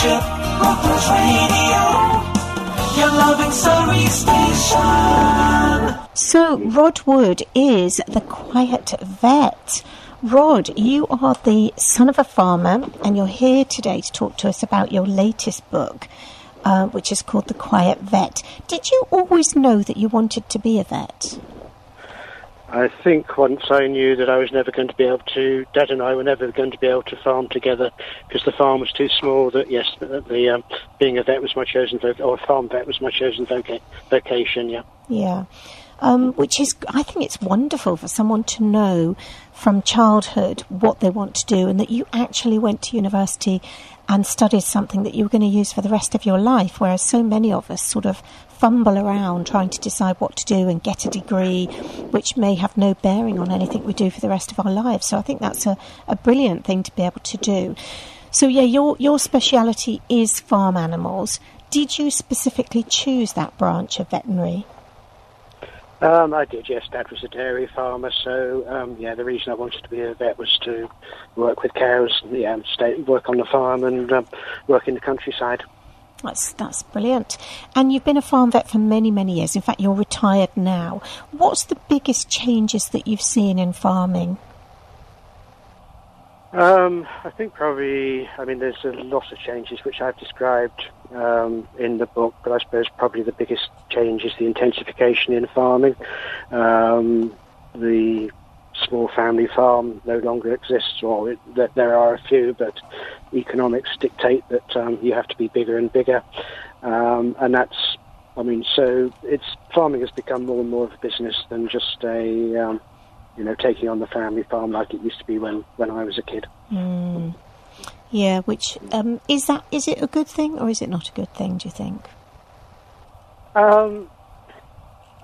Brothers Radio, your loving station. So, Rod Wood is the quiet vet. Rod, you are the son of a farmer, and you're here today to talk to us about your latest book, uh, which is called The Quiet Vet. Did you always know that you wanted to be a vet? I think once I knew that I was never going to be able to, Dad and I were never going to be able to farm together because the farm was too small. That yes, the, the um, being a vet was my chosen voc- or farm vet was my chosen voca- vocation. Yeah. Yeah. Um, which is, I think it's wonderful for someone to know from childhood what they want to do and that you actually went to university and studied something that you were going to use for the rest of your life, whereas so many of us sort of fumble around trying to decide what to do and get a degree which may have no bearing on anything we do for the rest of our lives. So I think that's a, a brilliant thing to be able to do. So yeah, your your speciality is farm animals. Did you specifically choose that branch of veterinary? Um, I did, yes. Dad was a dairy farmer, so um, yeah, the reason I wanted to be a vet was to work with cows, and yeah, stay, work on the farm and um, work in the countryside. That's that's brilliant. And you've been a farm vet for many many years. In fact, you're retired now. What's the biggest changes that you've seen in farming? Um, I think probably, I mean, there's a lot of changes which I've described um, in the book, but I suppose probably the biggest change is the intensification in farming. Um, the small family farm no longer exists, or it, that there are a few, but economics dictate that um, you have to be bigger and bigger, um, and that's, I mean, so it's farming has become more and more of a business than just a, um, you know, taking on the family farm like it used to be when when I was a kid. Mm. Yeah, which um, is that? Is it a good thing or is it not a good thing? Do you think? Um,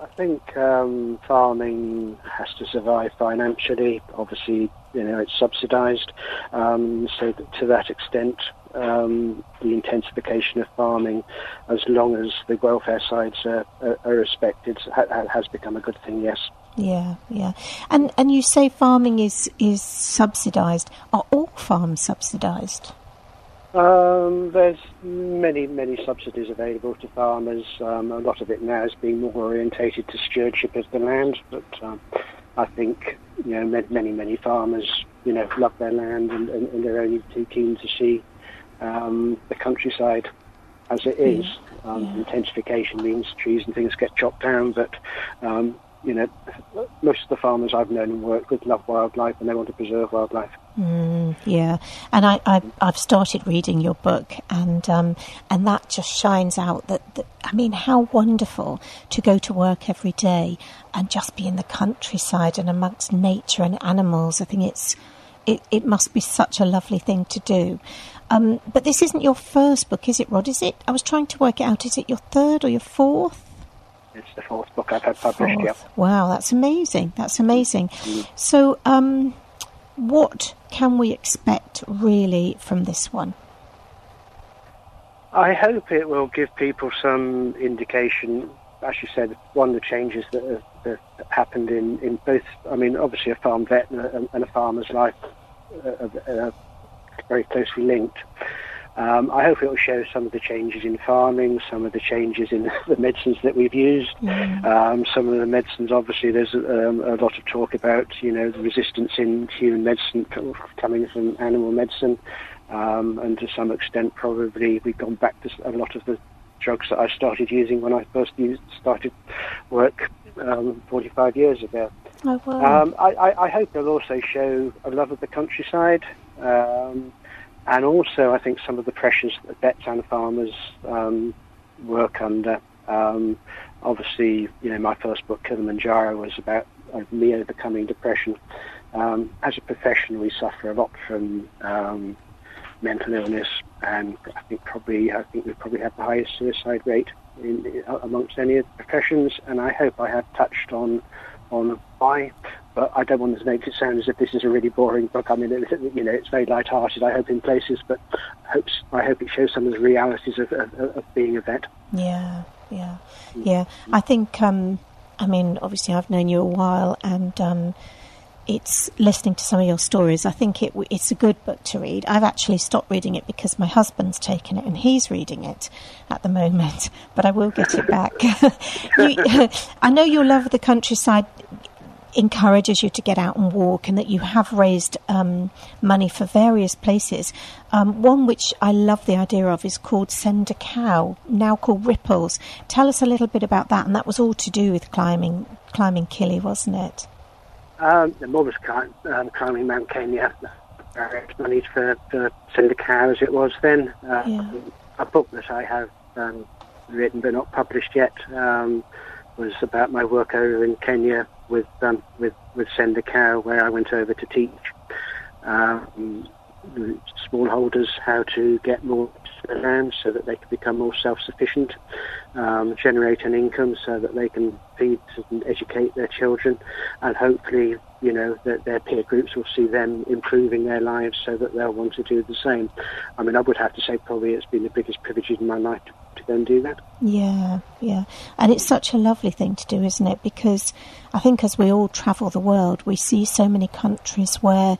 I think um, farming has to survive financially. Obviously, you know it's subsidised, um, so that to that extent, um, the intensification of farming, as long as the welfare sides are, are, are respected, ha- has become a good thing. Yes. Yeah, yeah, and and you say farming is is subsidised. Are all farms subsidised? Um, there's many, many subsidies available to farmers. Um, a lot of it now is being more orientated to stewardship of the land, but um, I think you know many, many, many farmers you know love their land and, and, and they're only too keen to see um, the countryside as it is. Um, Yeah. Intensification means trees and things get chopped down, but um, you know most of the farmers I've known and worked with love wildlife and they want to preserve wildlife. Mm, yeah, and I, I I've started reading your book, and um, and that just shines out that, that I mean, how wonderful to go to work every day and just be in the countryside and amongst nature and animals. I think it's it, it must be such a lovely thing to do. Um, but this isn't your first book, is it, Rod? Is it? I was trying to work it out. Is it your third or your fourth? It's the fourth book I've had published. Yeah. Fourth. Wow, that's amazing. That's amazing. So, um, what can we expect really from this one? I hope it will give people some indication. As you said, one of the changes that have, that happened in, in both, I mean, obviously a farm vet and a, and a farmer's life uh, are very closely linked. Um, I hope it will show some of the changes in farming, some of the changes in the medicines that we've used. Um, some of the medicines, obviously, there's um, a lot of talk about, you know, the resistance in human medicine coming from animal medicine. Um, and to some extent, probably we've gone back to a lot of the drugs that I started using when I first used, started work um, 45 years ago. Oh. Um, I, I, I hope they'll also show a love of the countryside, um, and also I think some of the pressures that vets and farmers um, work under. Um, obviously, you know, my first book, Kilimanjaro, was about uh, me overcoming depression. Um, as a profession, we suffer a lot from um, mental illness, and I think probably I think we probably have the highest suicide rate in, amongst any of the professions. And I hope I have touched on on why, but I don't want to make it sound as if this is a really boring book. I mean, it, you know, it's very light-hearted. I hope in places, but hopes I hope it shows some of the realities of, of, of being a vet. Yeah, yeah, yeah. I think, um, I mean, obviously, I've known you a while, and um, it's listening to some of your stories. I think it, it's a good book to read. I've actually stopped reading it because my husband's taken it and he's reading it at the moment, but I will get it back. you, I know your love of the countryside encourages you to get out and walk, and that you have raised um, money for various places. Um, one which I love the idea of is called Send a Cow, now called Ripples. Tell us a little bit about that, and that was all to do with climbing climbing Kili, wasn't it? Um, the mother's was um, climbing Mount Kenya, money for, for Send a Cow as it was then. Uh, yeah. A book that I have um, written but not published yet um, was about my work over in Kenya with um, with with Send a Cow, where I went over to teach um, smallholders how to get more land so that they can become more self-sufficient, um, generate an income so that they can feed and educate their children, and hopefully, you know, that their peer groups will see them improving their lives so that they'll want to do the same. I mean, I would have to say probably it's been the biggest privilege in my life to, to go and do that. Yeah, yeah. And it's such a lovely thing to do, isn't it? Because I think as we all travel the world, we see so many countries where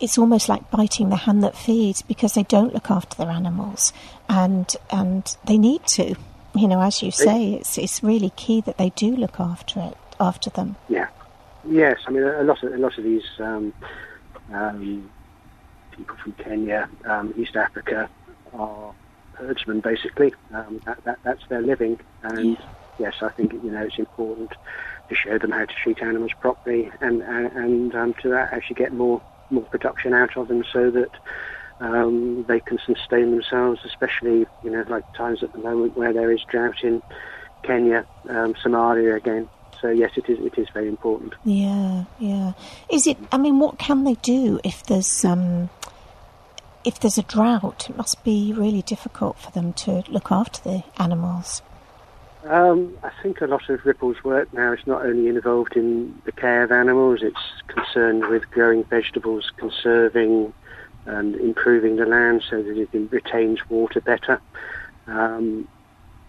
it's almost like biting the hand that feeds because they don't look after their animals and and they need to. You know, as you say, it's it's really key that they do look after it after them. Yeah, yes. I mean, a lot of a lot of these um, um, people from Kenya, um, East Africa, are herdsmen. Basically, um, that, that that's their living, and yeah. yes, I think you know it's important to show them how to treat animals properly and and, and um, to that actually get more more production out of them so that um, they can sustain themselves, especially, you know, like times at the moment where there is drought in Kenya, um, Somalia again. So yes, it is. It is very important. Yeah, yeah. Is it? I mean, what can they do if there's um, if there's a drought? It must be really difficult for them to look after the animals. Um, I think a lot of Ripple's work now is not only involved in the care of animals, it's concerned with growing vegetables, conserving and improving the land so that it retains water better. Um,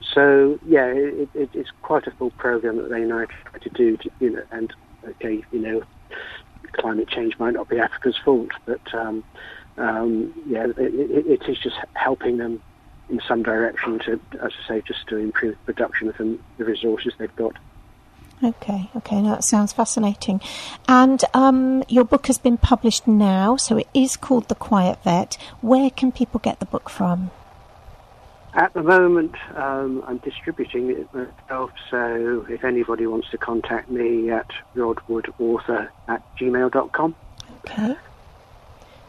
so yeah, it, it, it's quite a full program that they now try to do. To, you know, and okay, you know, climate change might not be Africa's fault, but um, um, yeah, it, it is just helping them in some direction to, as I say, just to improve production from the resources they've got. Okay, okay, now that sounds fascinating. And um, your book has been published now, so it is called The Quiet Vet. Where can people get the book from? At the moment, um, I'm distributing it myself, so if anybody wants to contact me at rodwoodauthor at gmail.com. Okay,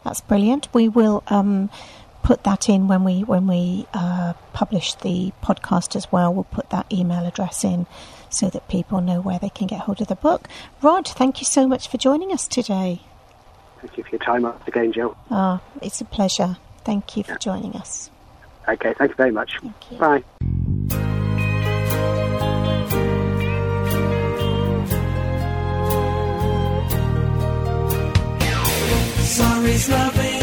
that's brilliant. We will um, put that in when we when we uh, publish the podcast as well. We'll put that email address in so that people know where they can get hold of the book. Rod, thank you so much for joining us today. Thank you for your time once again, Jill. Ah, it's a pleasure. Thank you for yeah. joining us. Okay, thank you very much. You. Bye. Sorry's loving.